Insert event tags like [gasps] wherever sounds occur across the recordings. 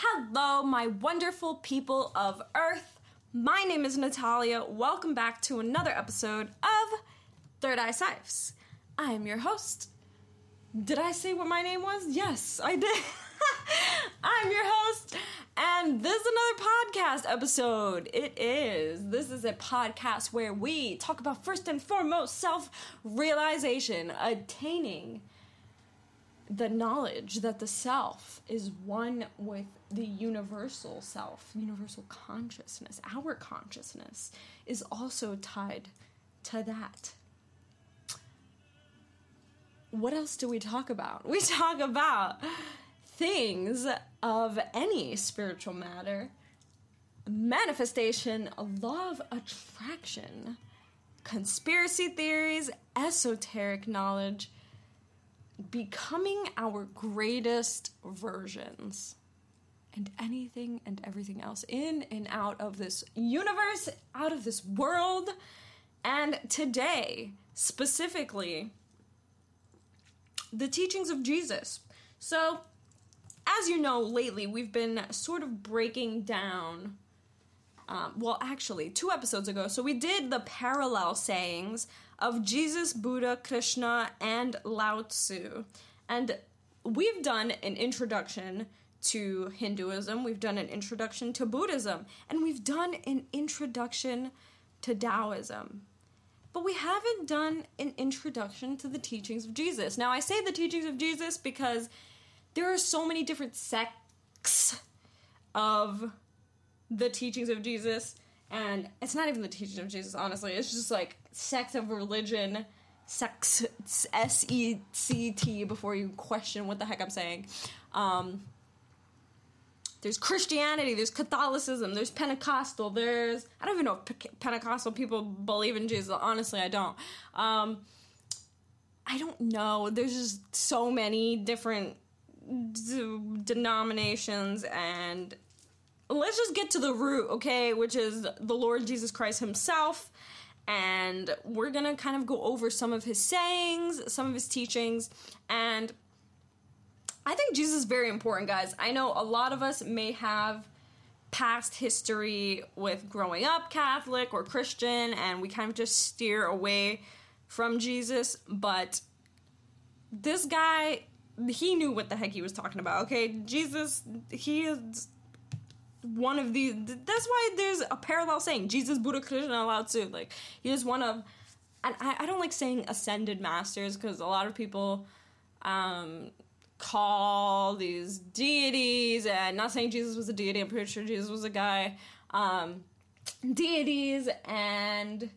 Hello, my wonderful people of Earth. My name is Natalia. Welcome back to another episode of Third Eye Sipes. I am your host. Did I say what my name was? Yes, I did. [laughs] I'm your host, and this is another podcast episode. It is. This is a podcast where we talk about first and foremost self realization, attaining the knowledge that the self is one with the universal self, universal consciousness, our consciousness is also tied to that. What else do we talk about? [laughs] We talk about things of any spiritual matter manifestation, law of attraction, conspiracy theories, esoteric knowledge becoming our greatest versions and anything and everything else in and out of this universe, out of this world. And today, specifically, the teachings of Jesus. So, as you know, lately we've been sort of breaking down. Um, well, actually, two episodes ago, so we did the parallel sayings of Jesus, Buddha, Krishna, and Lao Tzu. And we've done an introduction to Hinduism, we've done an introduction to Buddhism, and we've done an introduction to Taoism. But we haven't done an introduction to the teachings of Jesus. Now, I say the teachings of Jesus because there are so many different sects of the teachings of Jesus and it's not even the teaching of Jesus, honestly. It's just like sects of religion, sex, S E C T, before you question what the heck I'm saying. Um, there's Christianity, there's Catholicism, there's Pentecostal, there's I don't even know if Pentecostal people believe in Jesus. Honestly, I don't. Um, I don't know. There's just so many different d- denominations and let's just get to the root, okay, which is the Lord Jesus Christ himself. And we're gonna kind of go over some of his sayings, some of his teachings, and I think Jesus is very important, guys. I know a lot of us may have past history with growing up Catholic or Christian, and we kind of just steer away from Jesus, but this guy, he knew what the heck he was talking about, okay? Jesus, he is one of the. That's why there's a parallel saying Jesus, Buddha, Krishna, Lao Tzu. Like he is one of, and I, I don't like saying ascended masters because a lot of people um, call these deities, and not saying Jesus was a deity. I'm pretty sure Jesus was a guy. Um, deities and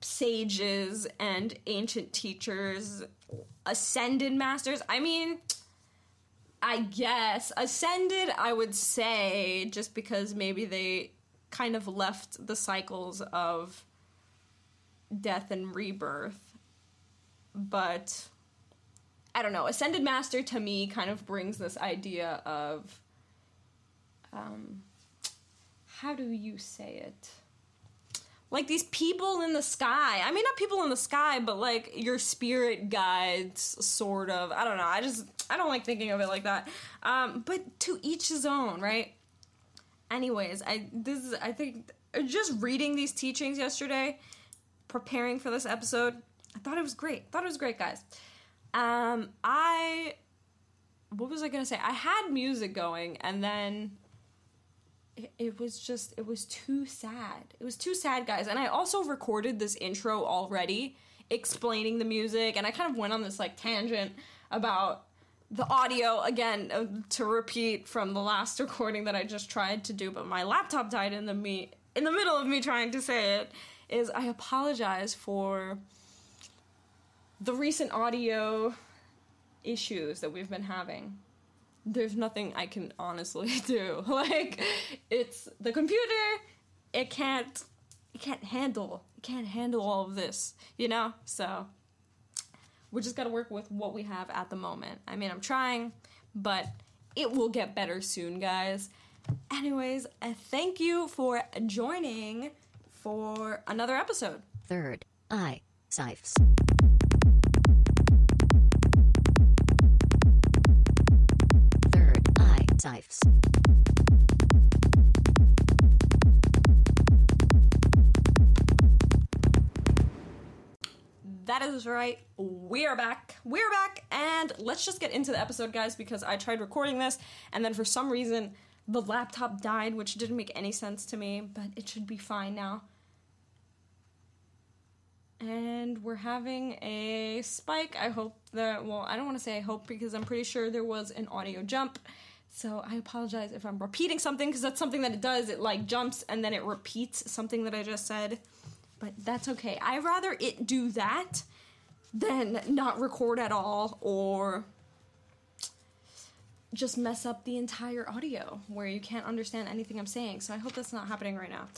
sages and ancient teachers, ascended masters. I mean I guess ascended I would say just because maybe they kind of left the cycles of death and rebirth. But I don't know, ascended master to me kind of brings this idea of um how do you say it? like these people in the sky. I mean, not people in the sky, but like your spirit guides, sort of. I don't know. I just I don't like thinking of it like that. Um, but to each his own, right? Anyways, I this is I think just reading these teachings yesterday, preparing for this episode, I thought it was great. I thought it was great, guys. Um, I what was I gonna say? I had music going, and then it, it was just it was too sad. It was too sad, guys. And I also recorded this intro already explaining the music and I kind of went on this like tangent about the audio again uh, to repeat from the last [laughs] recording that I just tried to do but my laptop died in the me in the middle of me trying to say it is I apologize for the recent audio issues that we've been having there's nothing I can honestly [laughs] do. [laughs] Like it's the computer, it can't it can't handle it can't handle all of this, you know? So we just got to work with what we have at the moment. I mean, I'm trying, but it will get better soon, guys. Anyways, uh, thank you for joining for another episode. Third Eye Sipes. That is right. We are back. We're back. And let's just get into the episode, guys, because I tried recording this and then for some reason the laptop died, which didn't make any sense to me, but it should be fine now. And we're having a spike. I hope that, well, I don't want to say I hope because I'm pretty sure there was an audio jump. So I apologize if I'm repeating something because that's something that it does. It like jumps and then it repeats something that I just said but that's okay. I'd rather it do that than not record at all or just mess up the entire audio where you can't understand anything I'm saying. So I hope that's not happening right now.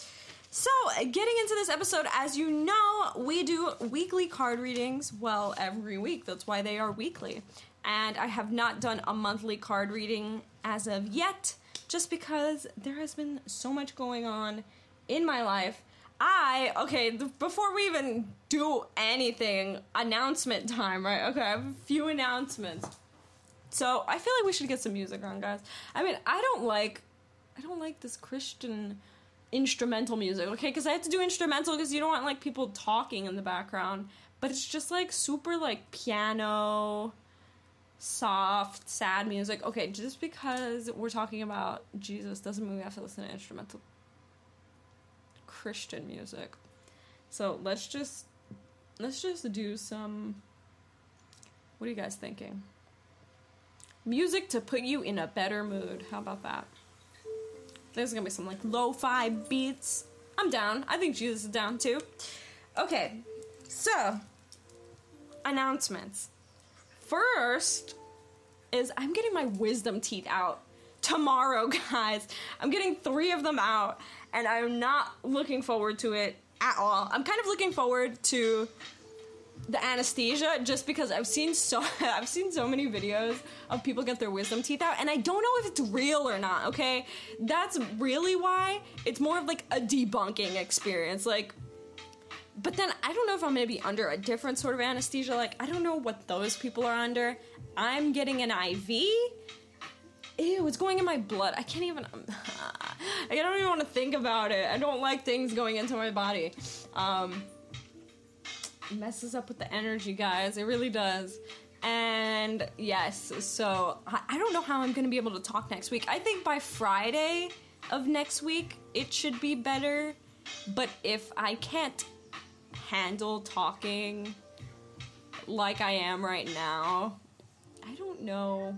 So, getting into this episode, as you know, we do weekly card readings. Well, every week. That's why they are weekly. And I have not done a monthly card reading as of yet, just because there has been so much going on in my life I okay. th- Before we even do anything, announcement time, right? Okay, I have a few announcements. So I feel like we should get some music on, guys. I mean, I don't like, I don't like this Christian instrumental music, okay? Because I have to do instrumental because you don't want like people talking in the background. But it's just like super like piano, soft, sad music. Okay, just because we're talking about Jesus doesn't mean we have to listen to instrumental Christian music. So let's just let's just do some What are you guys thinking? Music to put you in a better mood. How about that? There's gonna be some like lo-fi beats. I'm down. I think Jesus is down too. Okay, so announcements. First is I'm getting my wisdom teeth out tomorrow, [laughs] guys. I'm getting three of them out, and I'm not looking forward to it at all. I'm kind of looking forward to the anesthesia just because I've seen so [laughs] I've seen so many videos of people get their wisdom teeth out and I don't know if it's real or not, okay? That's really why it's more of like a debunking experience. Like but then I don't know if I'm going to be under a different sort of anesthesia. Like I don't know what those people are under. I'm getting an IV. Ew, it's going in my blood. I can't even. [laughs] I don't even want to think about it. I don't like things going into my body. Um, messes up with the energy, guys. It really does. And yes, so I, I don't know how I'm going to be able to talk next week. I think by Friday of next week, it should be better. But if I can't handle talking like I am right now, I don't know.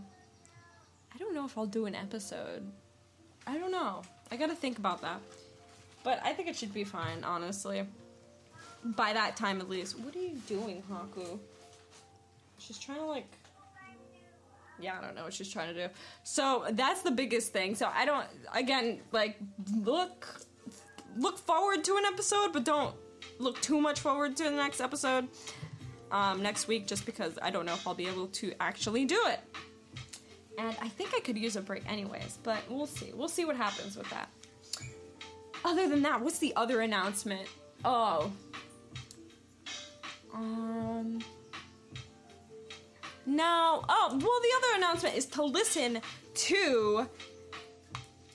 I don't know if I'll do an episode. I don't know. I gotta think about that. But I think it should be fine, honestly. By that time, at least. What are you doing, Haku? She's trying to, like. Yeah, I don't know what she's trying to do. So that's the biggest thing. So I don't, again, like, look. Look forward to an episode, but don't look too much forward to the next episode um, next week just because I don't know if I'll be able to actually do it. And I think I could use a break anyways, but we'll see. We'll see what happens with that. Other than that, what's the other announcement? Oh. Um. No. Oh, well, the other announcement is to listen to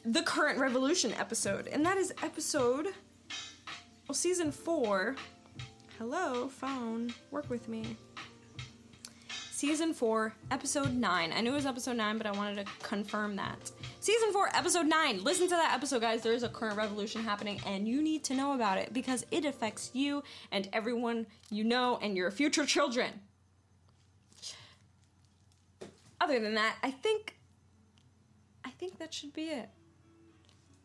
the current Revolution episode, and that is episode. Well, season four. Hello, phone. Work with me season 4, episode 9. I knew it was episode 9, but I wanted to confirm that. Season 4, episode 9. Listen to that episode, guys. There's a current revolution happening, and you need to know about it because it affects you and everyone you know and your future children. Other than that, I think. I think that should be it.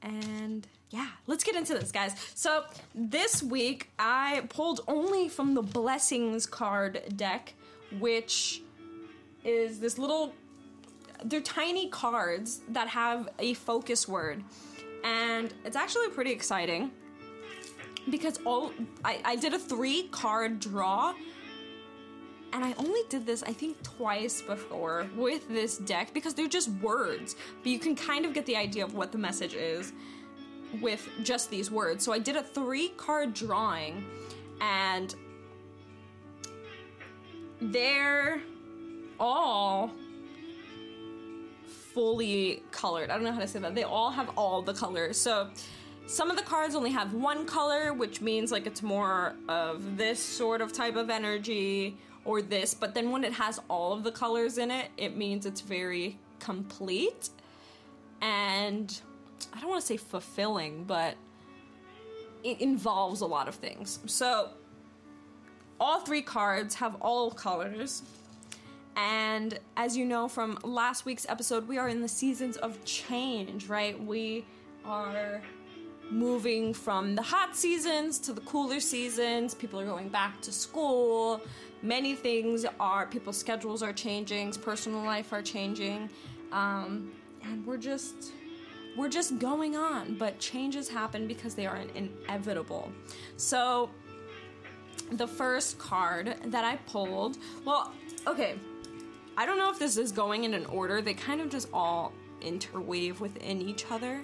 And yeah, let's get into this, guys. So, this week I pulled only from the Blessings card deck which is this little they're tiny cards that have a focus word and it's actually pretty exciting because all I, I did a three card draw and I only did this I think twice before with this deck because they're just words but you can kind of get the idea of what the message is with just these words so I did a three card drawing and they're all fully colored. I don't know how to say that. They all have all the colors. So some of the cards only have one color, which means like it's more of this sort of type of energy or this. But then when it has all of the colors in it, it means it's very complete and I don't want to say fulfilling, but it involves a lot of things. So all three cards have all colors. And as you know from last week's episode, we are in the seasons of change, right? We are moving from the hot seasons to the cooler seasons. People are going back to school. Many things are, people's schedules are changing, personal life are changing. Um, and we're just we're just going on but changes happen because they are inevitable. So the first card that i pulled well okay i don't know if this is going in an order they kind of just all interweave within each other.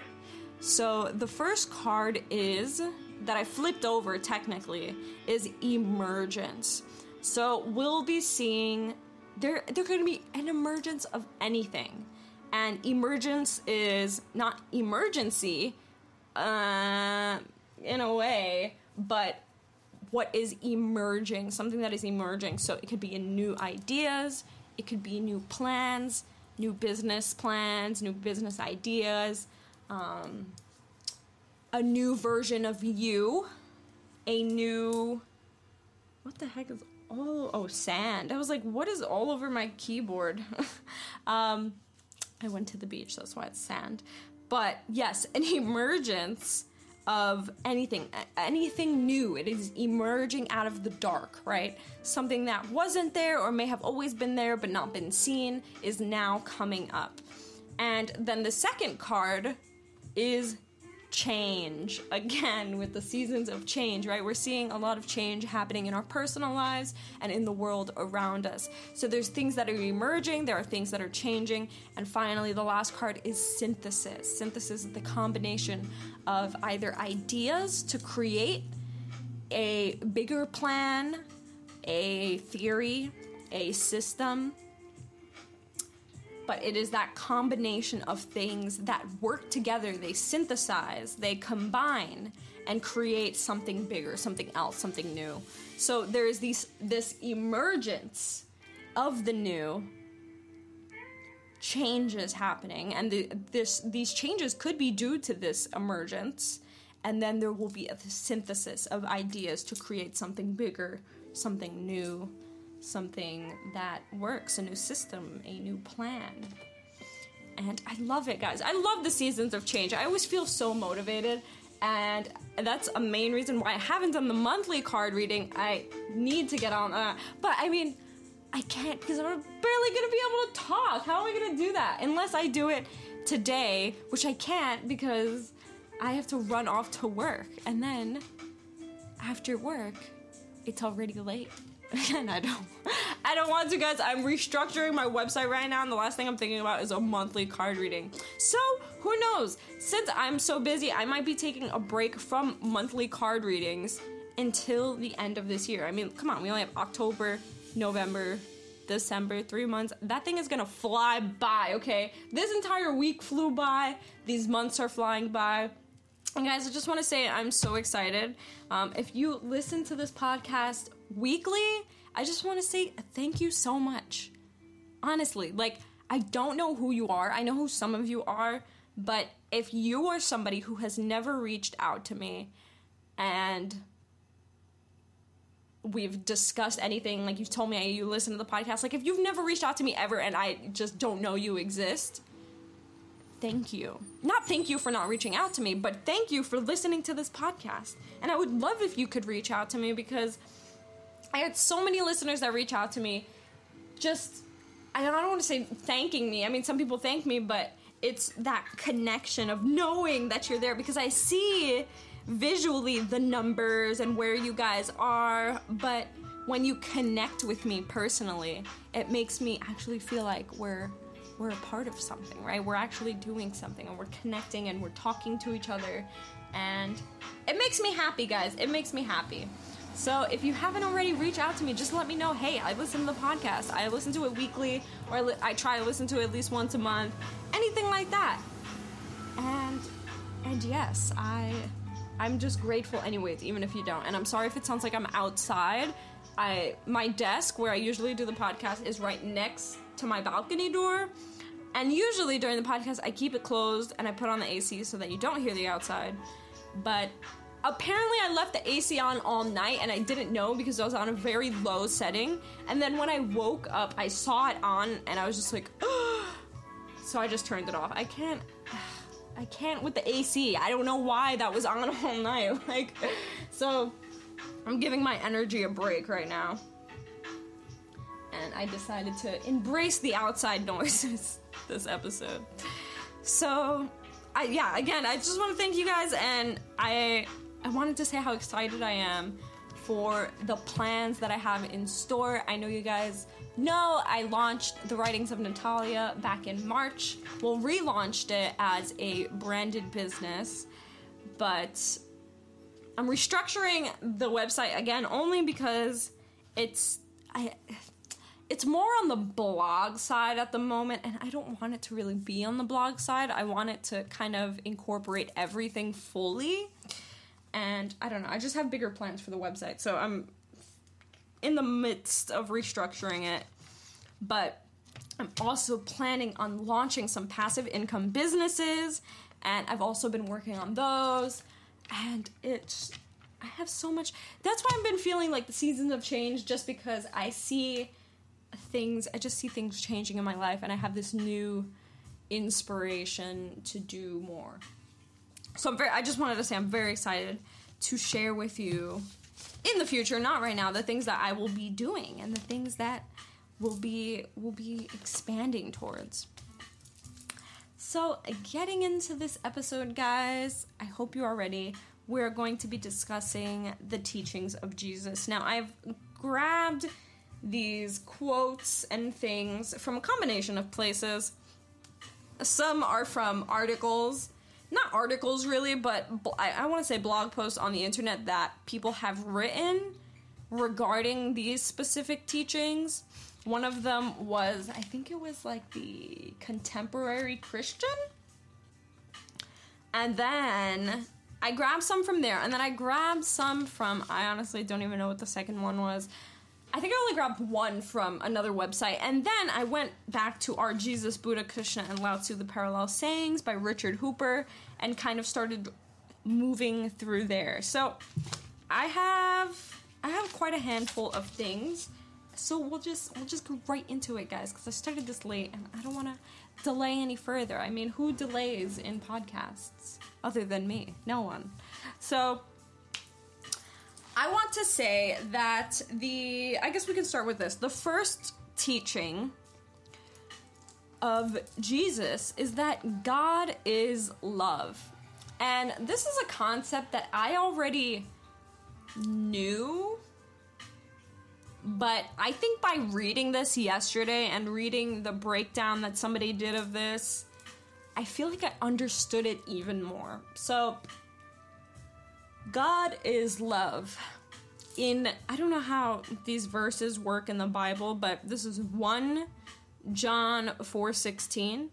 So the first card is that i flipped over technically is emergence. So we'll be seeing there there could be an emergence of anything and emergence is not emergency uh, in a way, but what is emerging, something that is emerging. So it could be in new ideas, it could be new plans, new business plans, new business ideas, um, a new version of you, a new. What the heck is all? Oh, sand. I was like, what is all over my keyboard? [laughs] um, I went to the beach, that's why it's sand. But yes, an [laughs] emergence of anything, anything new. It is emerging out of the dark, right? Something that wasn't there or may have always been there but not been seen is now coming up. And then the second card is change again with the seasons of change right? We're seeing a lot of change happening in our personal lives and in the world around us. So there's things that are emerging there are things that are changing and finally the last card is synthesis. Synthesis is the combination of either ideas to create a bigger plan a theory a system but it is that combination of things that work together, they synthesize, they combine, and create something bigger, something else, something new. So there is these this emergence of the new changes happening, and the, this these changes could be due to this emergence, and then there will be a synthesis of ideas to create something bigger, something new something that works, a new system, a new plan. And I love it, guys. I love the seasons of change. I always feel so motivated. And that's a main reason why I haven't done the monthly card reading. I need to get on that. But I mean, I can't because I'm barely gonna be able to talk. How am I gonna do that? Unless I do it today, which I can't because I have to run off to work. And then after work, it's already late. [laughs] and I don't I don't want to guys. I'm restructuring my website right now and the last thing I'm thinking about is a monthly card reading. So, who knows? Since I'm so busy, I might be taking a break from monthly card readings until the end of this year. I mean, come on, we only have October, November, December, three months. That thing is gonna fly by, okay? This entire week flew by. These months are flying by. And guys, I just want to say I'm so excited. Um, if you listen to this podcast weekly, I just want to say thank you so much. Honestly, like, I don't know who you are. I know who some of you are, but if you are somebody who has never reached out to me and we've discussed anything, like you've told me you listen to the podcast, like if you've never reached out to me ever and I just don't know you exist, thank you. Not thank you for not reaching out to me, but thank you for listening to this podcast. And I would love if you could reach out to me because I had so many listeners that reach out to me just I don't want to say thanking me. I mean, some people thank me, but it's that connection of knowing that you're there because I see visually the numbers and where you guys are, but when you connect with me personally, it makes me actually feel like we're we're a part of something, right? We're actually doing something and we're connecting and we're talking to each other and it makes me happy, guys. It makes me happy. So if you haven't already, reach out to me. Just let me know. Hey, I listen to the podcast. I listen to it weekly, or I, li- I try to listen to it at least once a month. Anything like that. And and yes, I I'm just grateful anyways, even if you don't. And I'm sorry if it sounds like I'm outside. I my desk where I usually do the podcast is right next to my balcony door. And usually during the podcast I keep it closed and I put on the AC so that you don't hear the outside. But apparently I left the AC on all night and I didn't know because I was on a very low setting. And then when I woke up, I saw it on and I was just like, [gasps] so I just turned it off. I can't. [sighs] I can't with the AC. I don't know why that was on [laughs] all night. Like, so I'm giving my energy a break right now. And I decided to embrace the outside [laughs] noises this episode. So, I yeah, again, I just want to thank you guys and I I wanted to say how excited I am for the plans that I have in store. I know you guys know I launched The Writings of Natalia back in March. Well, relaunched it as a branded business, but I'm restructuring the website again only because it's I it's more on the blog side at the moment and I don't want it to really be on the blog side. I want it to kind of incorporate everything fully. And I don't know, I just have bigger plans for the website. So I'm in the midst of restructuring it, but I'm also planning on launching some passive income businesses, and I've also been working on those. And it's, I have so much. That's why I've been feeling like the seasons of change, just because I see things, I just see things changing in my life, and I have this new inspiration to do more. So I'm very, I just wanted to say I'm very excited to share with you in the future, not right now, the things that I will be doing and the things that will be will be expanding towards. So, getting into this episode, guys, I hope you are ready. We're going to be discussing the teachings of Jesus. Now, I've grabbed these quotes and things from a combination of places. Some are from articles not articles really, but bl- I, I want to say blog posts on the internet that people have written regarding these specific teachings. One of them was, I think it was like the contemporary Christian. And then I grabbed some from there, and then I grabbed some from, I honestly don't even know what the second one was. I think I only grabbed one from another website, and then I went back to Our Jesus, Buddha, Krishna, and Lao Tzu: The Parallel Sayings by Richard Hooper, and kind of started moving through there. So I have I have quite a handful of things. So we'll just we'll just go right into it, guys, because I started this late, and I don't want to delay any further. I mean, who delays in podcasts other than me? No one. So I want to say that the I guess we can start with this. The first teaching of Jesus is that God is love. And this is a concept that I already knew. But I think by reading this yesterday and reading the breakdown that somebody did of this, I feel like I understood it even more. So, God is love. In I don't know how these verses work in the Bible, but this is 1 John 4:16.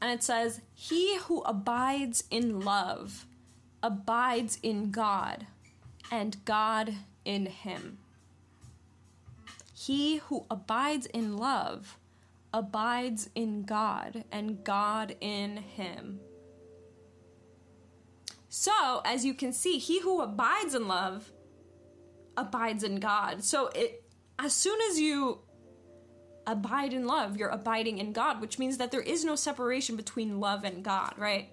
And it says, "He who abides in love abides in God, and God in him." He who abides in love abides in God, and God in him. So, as you can see, he who abides in love abides in God. So, it as soon as you abide in love, you're abiding in God, which means that there is no separation between love and God, right?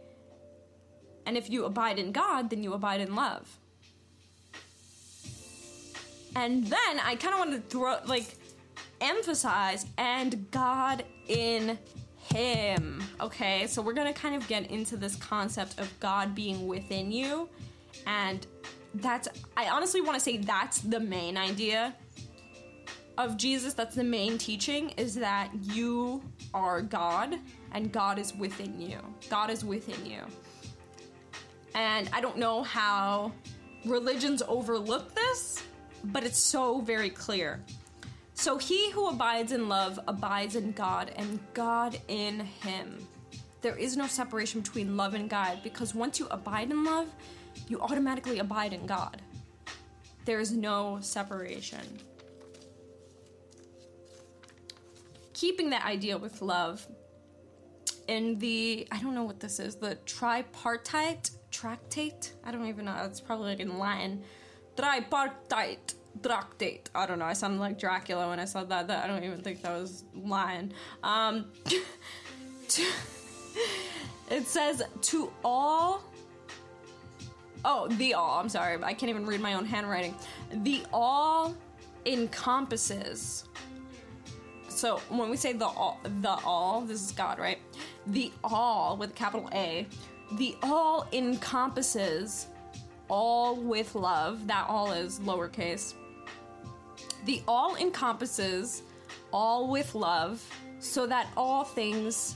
And if you abide in God, then you abide in love. And then I kind of want to throw like emphasize and God in him. Okay, so we're gonna kind of get into this concept of God being within you, and that's I honestly want to say that's the main idea of Jesus. That's the main teaching is that you are God and God is within you. God is within you. And I don't know how religions overlook this, but it's so very clear. So he who abides in love abides in God, and God in him. there is no separation between love and God because once you abide in love, you automatically abide in God. There is no separation. Keeping that idea with love in the I don't know what this is, the tripartite tractate. I don't even know. It's probably like in Latin. Tripartite tractate. I don't know. I sounded like Dracula when I said that. That I don't even think that was lying. Um, [laughs] it says to all. Oh, the all. I'm sorry. I can't even read my own handwriting. The all encompasses. So when we say the all, the all, this is God, right? The all with a capital A, the all encompasses all with love. That all is lowercase. The all encompasses all with love, so that all things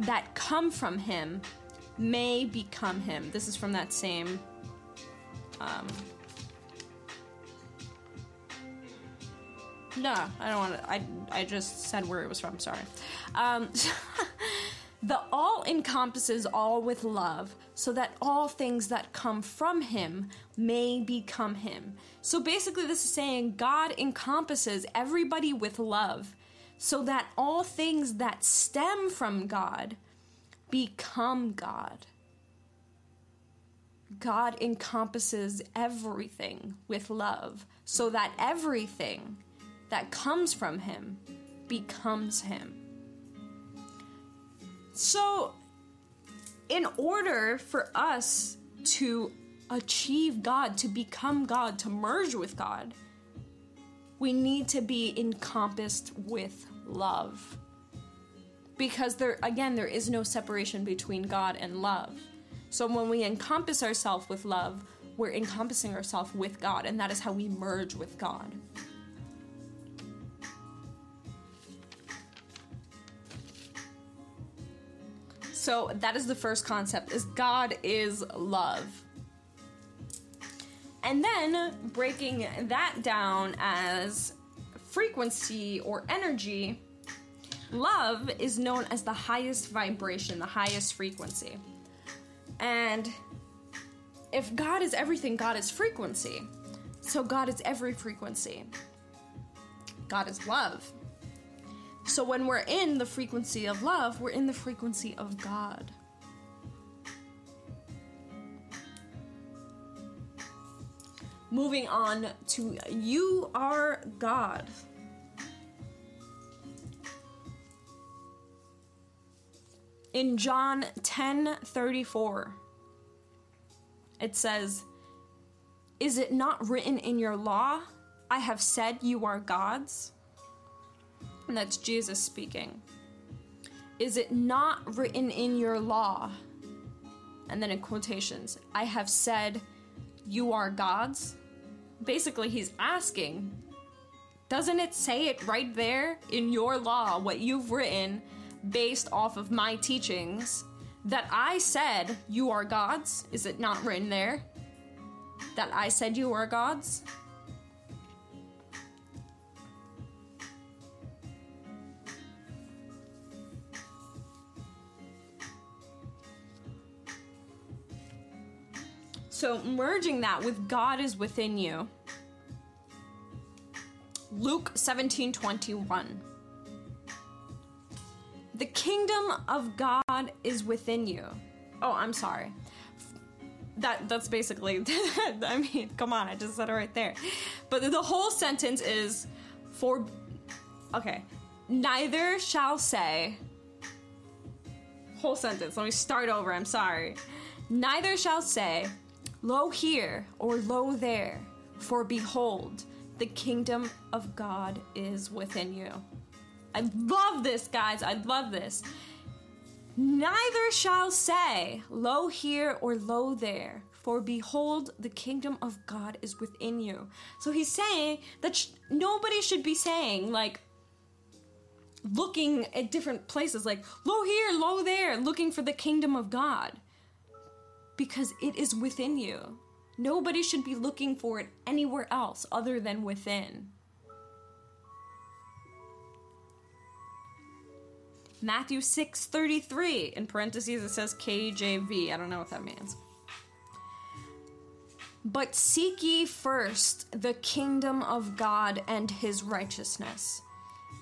that come from him may become him. This is from that same. Um, no, I don't want to. I, I just said where it was from, sorry. Um, [laughs] the all encompasses all with love, so that all things that come from him may become him. So basically, this is saying God encompasses everybody with love, so that all things that stem from God become God. God encompasses everything with love, so that everything that comes from Him becomes Him. So, in order for us to achieve God, to become God, to merge with God, we need to be encompassed with love. Because there again there is no separation between God and love. So when we encompass ourselves with love, we're encompassing ourselves with God, and that is how we merge with God. So that is the first concept is God is love. And then breaking that down as frequency or energy, love is known as the highest vibration, the highest frequency. And if God is everything, God is frequency. So God is every frequency. God is love. So when we're in the frequency of love, we're in the frequency of God. Moving on to you are God. In John 10 34, it says, Is it not written in your law, I have said you are gods? And that's Jesus speaking. Is it not written in your law? And then in quotations, I have said you are gods? Basically, he's asking, doesn't it say it right there in your law, what you've written based off of my teachings, that I said you are gods? Is it not written there? That I said you are gods? So, merging that with God is within you. Luke 17 21. The kingdom of God is within you. Oh, I'm sorry. That that's basically [laughs] I mean, come on, I just said it right there. But the whole sentence is for okay. Neither shall say whole sentence. Let me start over. I'm sorry. Neither shall say, Lo here or lo there, for behold, the kingdom of God is within you. I love this, guys. I love this. Neither shall say, Lo here or lo there, for behold, the kingdom of God is within you. So he's saying that sh- nobody should be saying, like, looking at different places, like, Lo here, lo there, looking for the kingdom of God. Because it is within you. Nobody should be looking for it anywhere else other than within. Matthew 6:33 in parentheses it says KJV. I don't know what that means. But seek ye first the kingdom of God and his righteousness,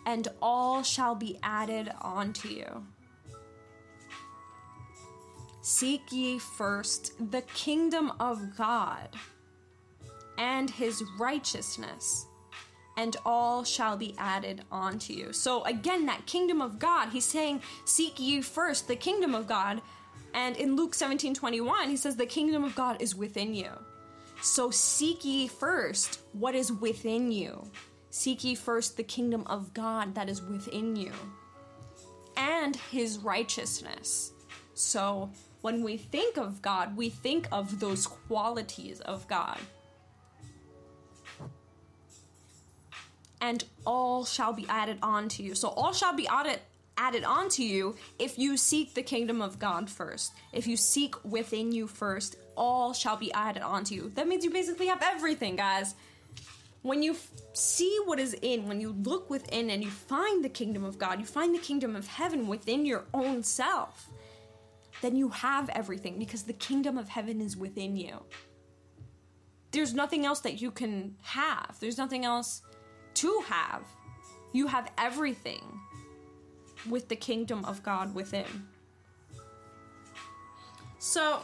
and all shall be added unto you. Seek ye first the kingdom of God and his righteousness, and all shall be added unto you. So, again, that kingdom of God, he's saying, Seek ye first the kingdom of God. And in Luke 17 21, he says, The kingdom of God is within you. So, seek ye first what is within you. Seek ye first the kingdom of God that is within you and his righteousness. So, when we think of God, we think of those qualities of God. And all shall be added on to you. So, all shall be added, added on to you if you seek the kingdom of God first. If you seek within you first, all shall be added on to you. That means you basically have everything, guys. When you f- see what is in, when you look within and you find the kingdom of God, you find the kingdom of heaven within your own self then you have everything because the kingdom of heaven is within you. There's nothing else that you can have, there's nothing else to have. You have everything with the kingdom of God within. So,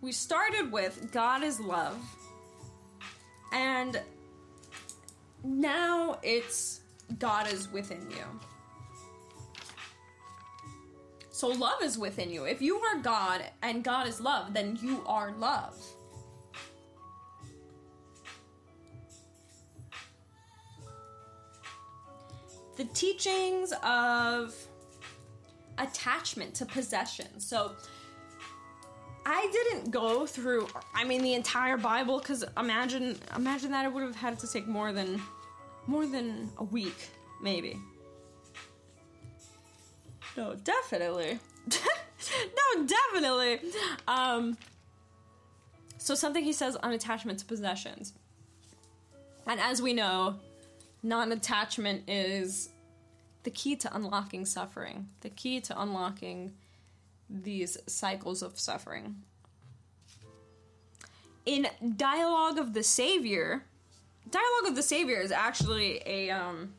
we started with God is love, and now it's God is within you. So love is within you. If you are God and God is love, then you are love. The teachings of attachment to possession. So I didn't go through I mean the entire Bible cuz imagine imagine that it would have had to take more than more than a week maybe. No, definitely. [laughs] no, definitely. Um, so something he says on attachment to possessions. And as we know, non-attachment is the key to unlocking suffering, the key to unlocking these cycles of suffering. In Dialogue of the Savior, Dialogue of the Savior is actually a um,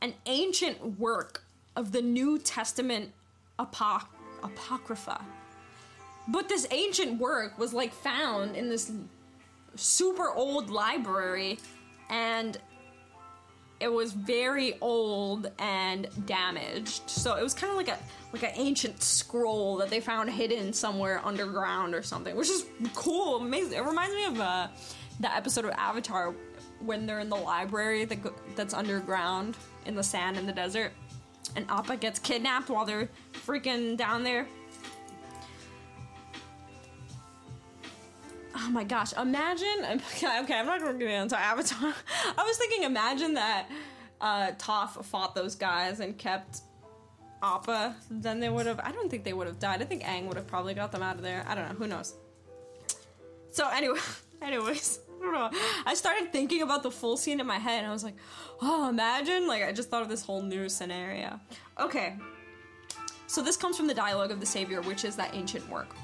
an ancient work of the New Testament apoc- Apocrypha. But this ancient work was like found in this super old library and it was very old and damaged. So it was kind of like a like an ancient scroll that they found hidden somewhere underground or something, which is cool, amazing. It reminds me of uh, the episode of Avatar when they're in the library that that's underground in the sand in the desert and Appa gets kidnapped while they're freaking down there. Oh my gosh, imagine. [laughs] Okay, I'm not going to get into Avatar. [laughs] I was thinking, imagine that uh, Toph fought those guys and kept Appa. Then they would have. I don't think they would have died. I think Aang would have probably got them out of there. I don't know. Who knows? So, anyway, [laughs] anyways. I started thinking about the full scene in my head and I was like, oh, imagine. Like, I just thought of this whole new scenario. Okay. So, this comes from the Dialogue of the Savior, which is that ancient work.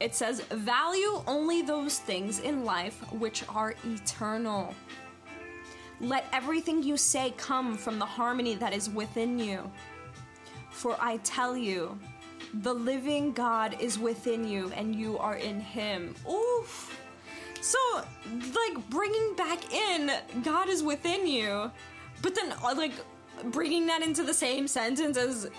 It says, Value only those things in life which are eternal. Let everything you say come from the harmony that is within you. For I tell you, the living God is within you and you are in him. Oof. So, like, bringing back in God is within you, but then, uh, like, bringing that into the same sentence as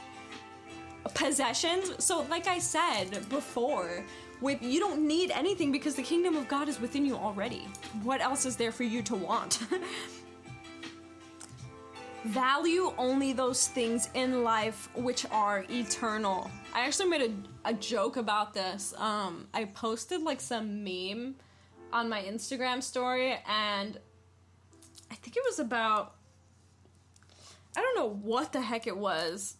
possessions. So, like I said before, with you don't need anything because the kingdom of God is within you already. What else is there for you to want? [laughs] Value only those things in life which are eternal. I actually made a, a joke about this. Um, I posted like some meme on my Instagram story, and I think it was about. I don't know what the heck it was.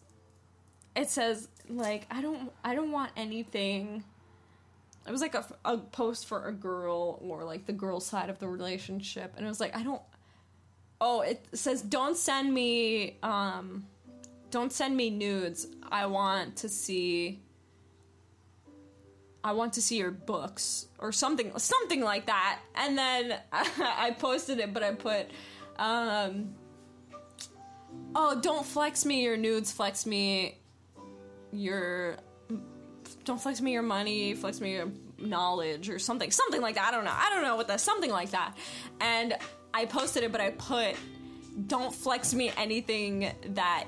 It says like I don't I don't want anything it was like a, a post for a girl or like the girl side of the relationship, and it was like I don't. Oh, it says don't send me um, don't send me nudes. I want to see. I want to see your books or something, something like that. And then [laughs] I posted it, but I put, um, oh, don't flex me your nudes, flex me your don't flex me your money, flex me your knowledge or something, something like that. I don't know. I don't know what that something like that. And I posted it, but I put don't flex me anything that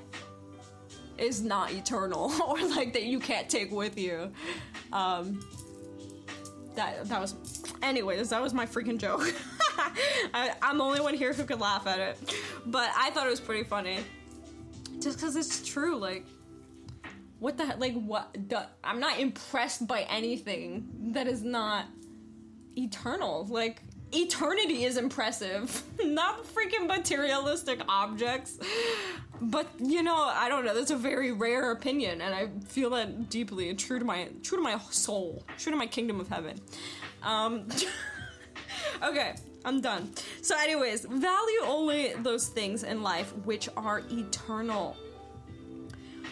is not eternal [laughs] or like that you can't take with you. Um, that that was, anyways, that was my freaking joke. [laughs] I, I'm the only one here who could laugh at it, but I thought it was pretty funny, just because it's true. Like what the like what the, i'm not impressed by anything that is not eternal like eternity is impressive. [laughs] Not freaking materialistic objects. But you know i don't know. That's a very rare opinion and i feel that deeply and true to my true to my soul true to my kingdom of heaven. Um [laughs] okay i'm done. So anyways value only those things in life which are eternal.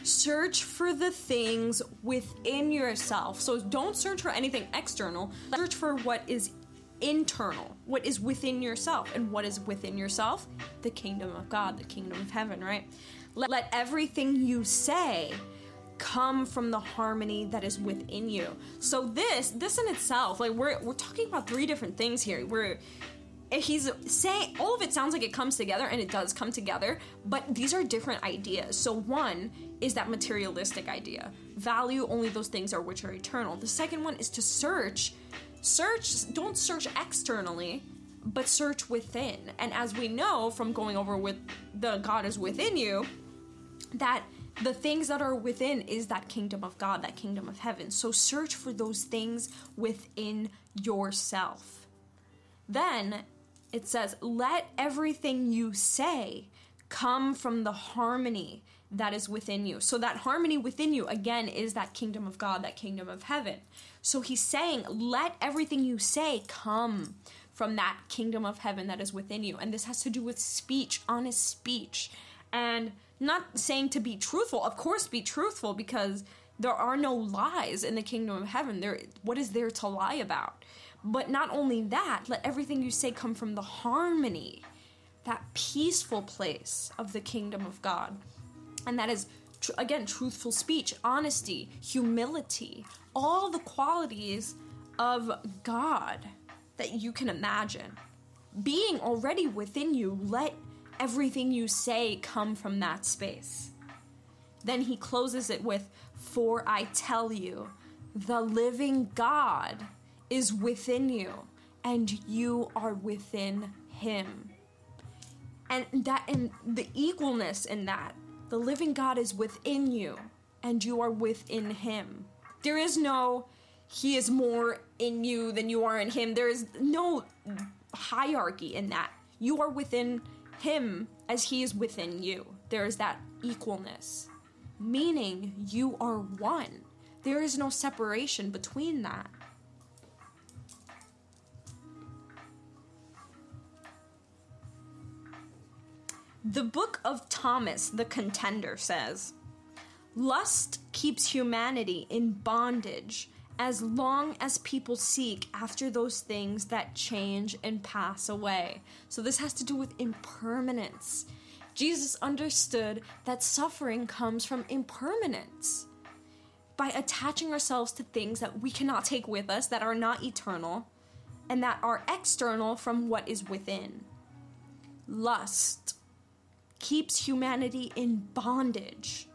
Search for the things within yourself. So don't search for anything external. Search for what is internal, what is within yourself. And what is within yourself? The kingdom of God, the kingdom of heaven, right? Let, let everything you say come from the harmony that is within you. So this, this in itself, like we're we're talking about three different things here. We're eh, he's saying all of it sounds like it comes together and it does come together but these are different ideas so one is that materialistic idea value only those things are which are eternal the second one is to search search don't search externally but search within. And as we know from going over with the god is within you that the things that are within is that kingdom of god that kingdom of heaven. So search for those things within yourself. Then it says, Let everything you say come from the harmony that is within you. So, that harmony within you, again, is that kingdom of God, that kingdom of heaven. So, he's saying, Let everything you say come from that kingdom of heaven that is within you. And this has to do with speech, honest speech. And not saying to be truthful, of course, be truthful because there are no lies in the kingdom of heaven. There, what is there to lie about? But not only that, let everything you say come from the harmony, that peaceful place of the kingdom of God. And that is, tr- again, truthful speech, honesty, humility, all the qualities of God that you can imagine. Being already within you, let everything you say come from that space. Then he closes it with, For I tell you, the living God is within you and you are within him. And that and the equalness in that. The living God is within you and you are within him. There is no he is more in you than you are in him. There is no hierarchy in that. You are within him as he is within you. There is that equalness, meaning you are one. There is no separation between that. The Book of Thomas the Contender says Lust keeps humanity in bondage as long as people seek after those things that change and pass away. So, this has to do with impermanence. Jesus understood that suffering comes from impermanence. By attaching ourselves to things that we cannot take with us, that are not eternal, and that are external from what is within. Lust keeps humanity in bondage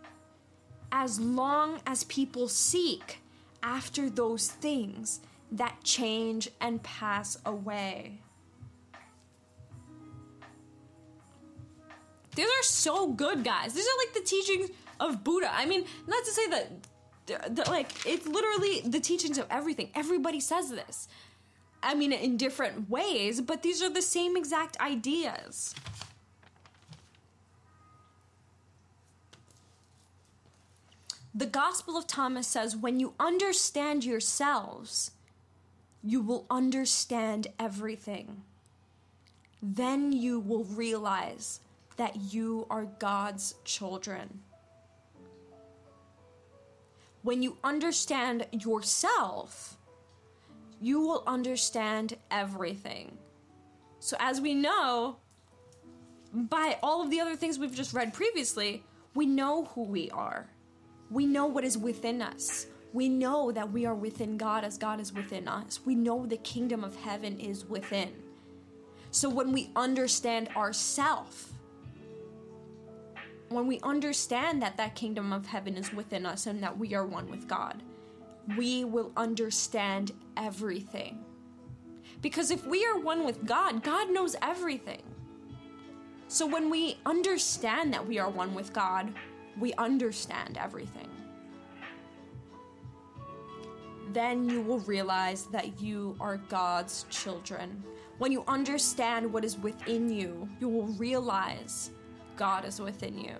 as long as people seek after those things that change and pass away. These are so good, guys. These are like the teachings of Buddha. I mean, not to say that, that like, it's literally the teachings of everything. Everybody says this. I mean, in different ways, but these are the same exact ideas. The Gospel of Thomas says, when you understand yourselves, you will understand everything. Then you will realize that you are God's children. When you understand yourself, you will understand everything. So, as we know, by all of the other things we've just read previously, we know who we are. We know what is within us. We know that we are within God as God is within us. We know the kingdom of heaven is within. So when we understand ourself, when we understand that that kingdom of heaven is within us and that we are one with God, we will understand everything. Because if we are one with God, God knows everything. So when we understand that we are one with God, we understand everything. Then you will realize that you are God's children. When you understand what is within you, you will realize God is within you.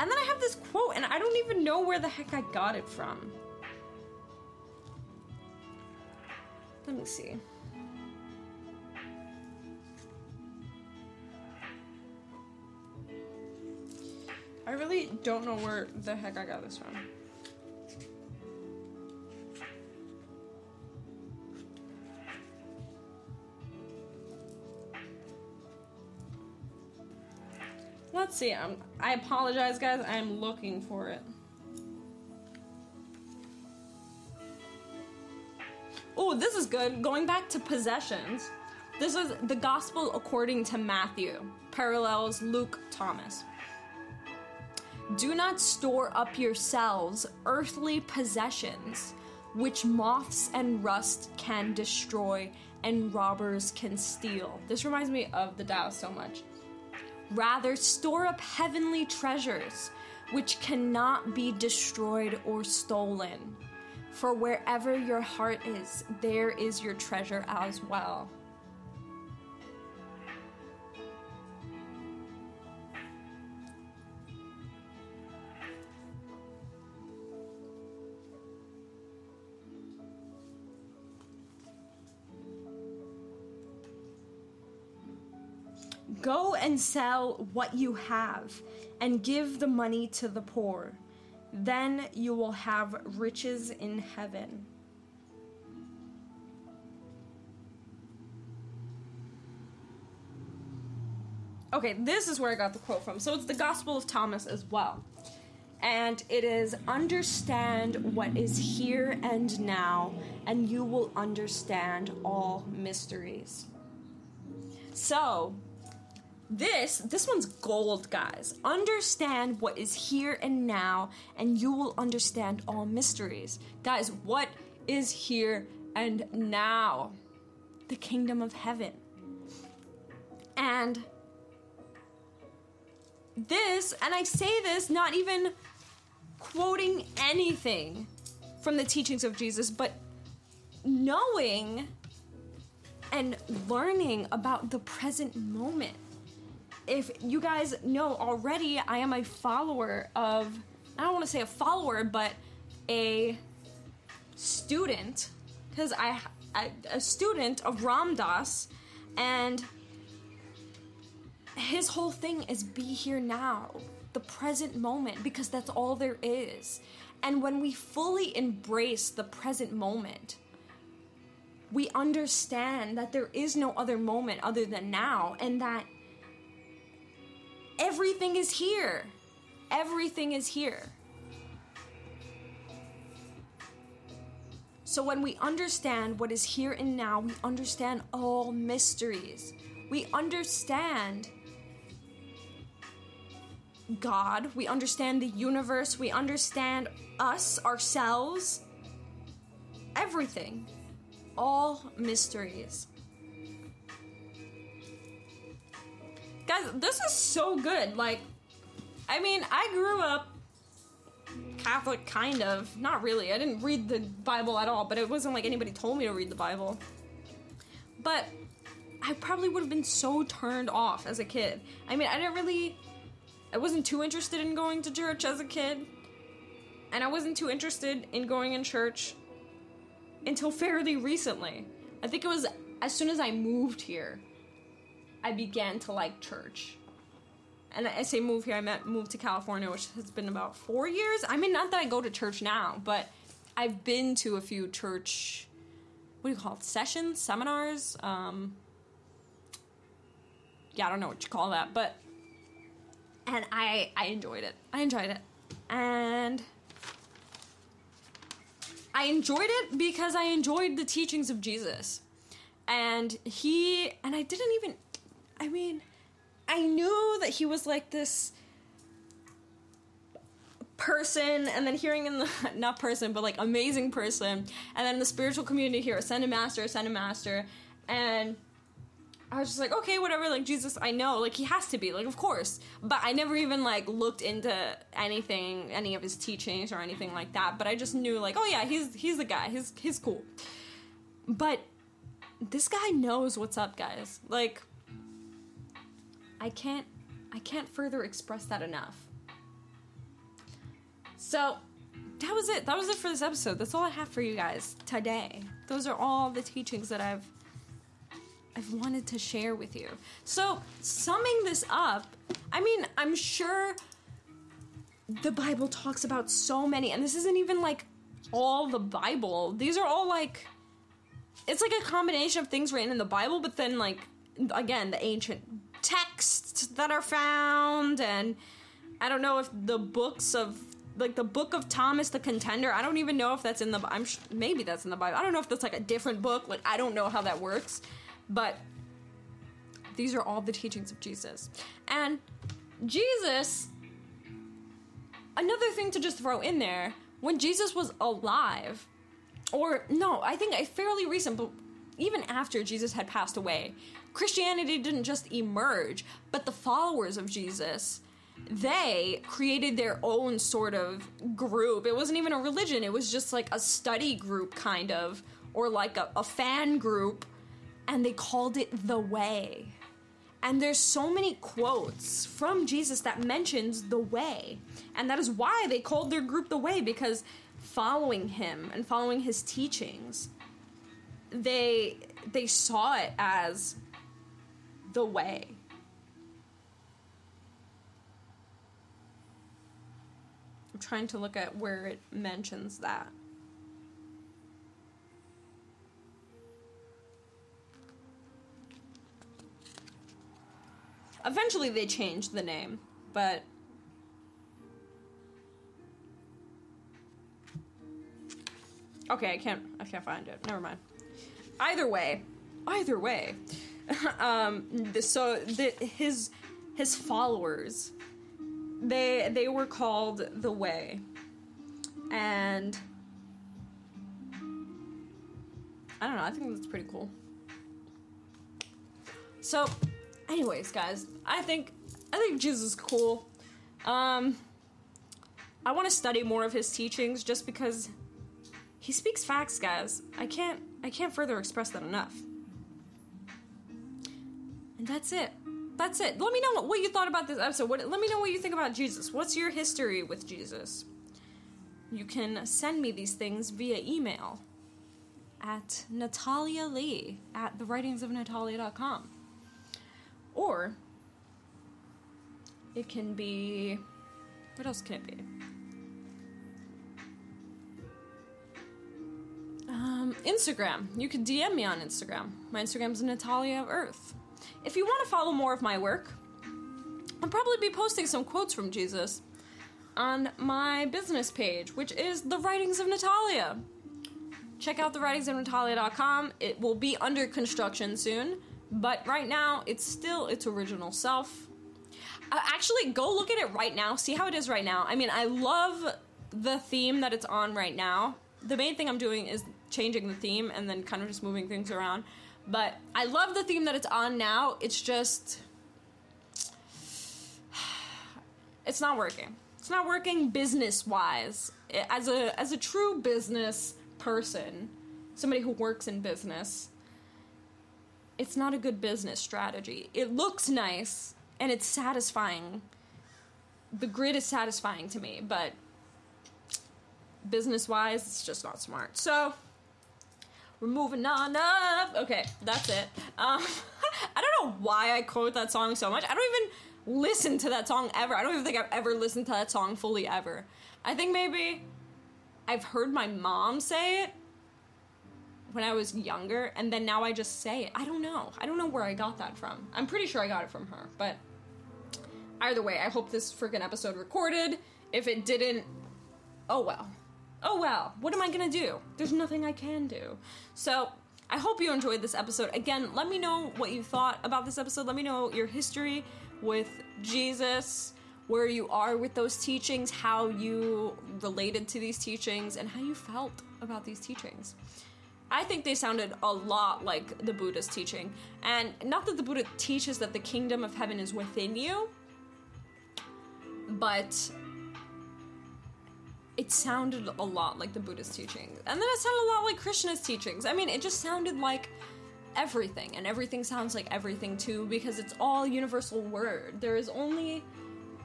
And then I have this quote, and I don't even know where the heck I got it from. Let me see. I really don't know where the heck I got this from. Let's see. I'm, I apologize, guys. I'm looking for it. Good. Going back to possessions. This is the gospel according to Matthew, parallels Luke Thomas. Do not store up yourselves earthly possessions, which moths and rust can destroy and robbers can steal. This reminds me of the Tao so much. Rather, store up heavenly treasures, which cannot be destroyed or stolen. For wherever your heart is, there is your treasure as well. Go and sell what you have and give the money to the poor. Then you will have riches in heaven. Okay, this is where I got the quote from. So it's the Gospel of Thomas as well. And it is understand what is here and now, and you will understand all mysteries. So, this this one's gold, guys. Understand what is here and now, and you will understand all mysteries. Guys, what is here and now? The kingdom of heaven. And this, and I say this not even quoting anything from the teachings of Jesus, but knowing and learning about the present moment. If you guys know already, I am a follower of, I don't want to say a follower, but a student, because I, I, a student of Ram Dass, and his whole thing is be here now, the present moment, because that's all there is. And when we fully embrace the present moment, we understand that there is no other moment other than now, and that everything is here. Everything is here. So when we understand what is here and now, we understand all mysteries. We understand God, we understand the universe, we understand us, ourselves, everything. All mysteries. Guys, this is so good. Like, I mean, I grew up Catholic, kind of. Not really. I didn't read the Bible at all, but it wasn't like anybody told me to read the Bible. But I probably would have been so turned off as a kid. I mean, I didn't really I wasn't too interested in going to church as a kid. And I wasn't too interested in going in church until fairly recently. I think it was as soon as I moved here, I began to like church. And I say move here, I meant move to California, which has been about four years. I mean, not that I go to church now, but I've been to a few church, what do you call it, sessions, seminars? Um, yeah, I don't know what you call that, but and I I enjoyed it. I enjoyed it, and I enjoyed it because I enjoyed the teachings of Jesus, and he and I didn't even. I mean, I knew that he was like this person and then hearing in the [laughs] not person but like amazing person and then the spiritual community here ascended master ascended master and I was just like, okay, whatever, like Jesus, I know, like he has to be, like of course. But I never even like looked into anything, any of his teachings or anything like that. But I just knew like, oh yeah, he's he's the guy. He's he's cool. But this guy knows what's up, guys. Like I can't I can't further express that enough. So that was it. That was it for this episode. That's all I have for you guys today. Those are all the teachings that I've I've wanted to share with you. So, summing this up, I mean, I'm sure the Bible talks about so many, and this isn't even like all the Bible. These are all like, it's like a combination of things written in the Bible, but then, like, again, the ancient texts that are found, and I don't know if the books of like the book of Thomas the Contender. I don't even know if that's in the. I'm sh- maybe that's in the Bible. I don't know if that's like a different book. Like I don't know how that works. But these are all the teachings of Jesus. And Jesus, another thing to just throw in there, when Jesus was alive, or no, I think a fairly recent, but even after Jesus had passed away, Christianity didn't just emerge, but the followers of Jesus, they created their own sort of group. It wasn't even a religion, it was just like a study group, kind of, or like a, a fan group and they called it the way. And there's so many quotes from Jesus that mentions the way. And that is why they called their group the way because following him and following his teachings they they saw it as the way. I'm trying to look at where it mentions that. Eventually, they changed the name, but. Okay, I can't. I can't find it. Never mind. Either way, either way, [laughs] um, so the, his his followers, they they were called the Way, and I don't know. I think that's pretty cool. So anyways, guys, I think I think Jesus is cool. Um, I want to study more of his teachings just because he speaks facts, guys. I can't I can't further express that enough. And that's it. That's it. Let me know what you thought about this episode. What, let me know what you think about Jesus. What's your history with Jesus? You can send me these things via email at Natalia Lee at thewritingsofnatalia.com. Or it can be. What else can it be? Um, Instagram. You can DM me on Instagram. My Instagram is Natalia of Earth. If you want to follow more of my work, I'll probably be posting some quotes from Jesus on my business page, which is The Writings of Natalia. Check out thewritingsofnatalia.com. It will be under construction soon. But right now, it's still its original self. Uh, actually, go look at it right now. See how it is right now. I mean, I love the theme that it's on right now. The main thing I'm doing is changing the theme and then kind of just moving things around. But I love the theme that it's on now. It's just. It's not working. It's not working business wise. As a as a true business person, somebody who works in business, it's not a good business strategy. It looks nice and it's satisfying, the grid is satisfying to me, but business wise, it's just not smart. So we're moving on up. Okay, that's it. Um, [laughs] I don't know why I quote that song so much. I don't even listen to that song ever. I don't even think I've ever listened to that song fully ever. I think maybe I've heard my mom say it when I was younger, and then now I just say it. I don't know. I don't know where I got that from. I'm pretty sure I got it from her, but either way, I hope this freaking episode recorded. If it didn't, oh well. Oh well. What am I gonna do? There's nothing I can do. So, I hope you enjoyed this episode. Again, let me know what you thought about this episode. Let me know your history with Jesus, where you are with those teachings, how you related to these teachings, and how you felt about these teachings. I think they sounded a lot like the Buddha's teaching. And not that the Buddha teaches that the kingdom of heaven is within you, but it sounded a lot like the Buddha's teachings. And then it sounded a lot like Krishna's teachings. I mean, it just sounded like everything, and everything sounds like everything too, because it's all universal word. There is only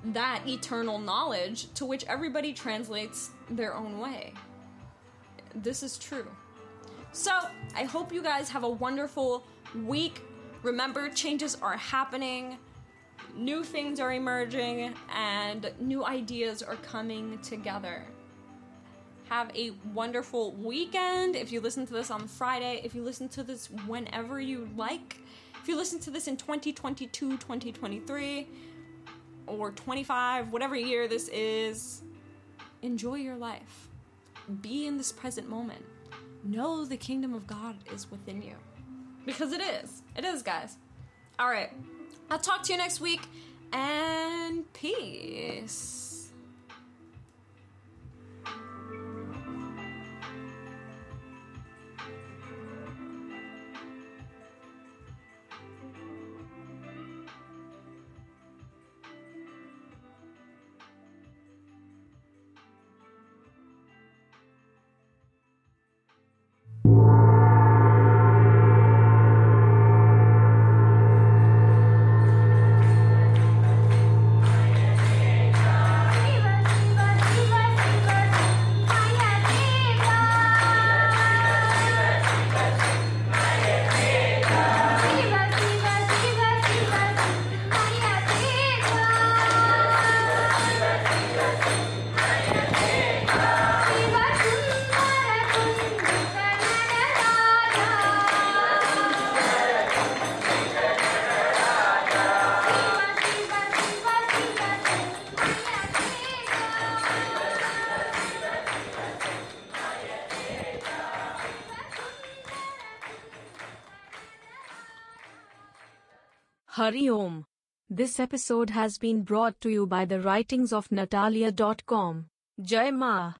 that eternal knowledge to which everybody translates their own way. This is true. So, I hope you guys have a wonderful week. Remember, changes are happening, new things are emerging, and new ideas are coming together. Have a wonderful weekend. If you listen to this on Friday, if you listen to this whenever you like, if you listen to this in 2022, 2023, or 25, whatever year this is, enjoy your life. Be in this present moment know the kingdom of God is within you. Because it is. It is, guys. All right. I'll talk to you next week and peace. Hari Om. This episode has been brought to you by the writings of Natalia.com. Jai Ma.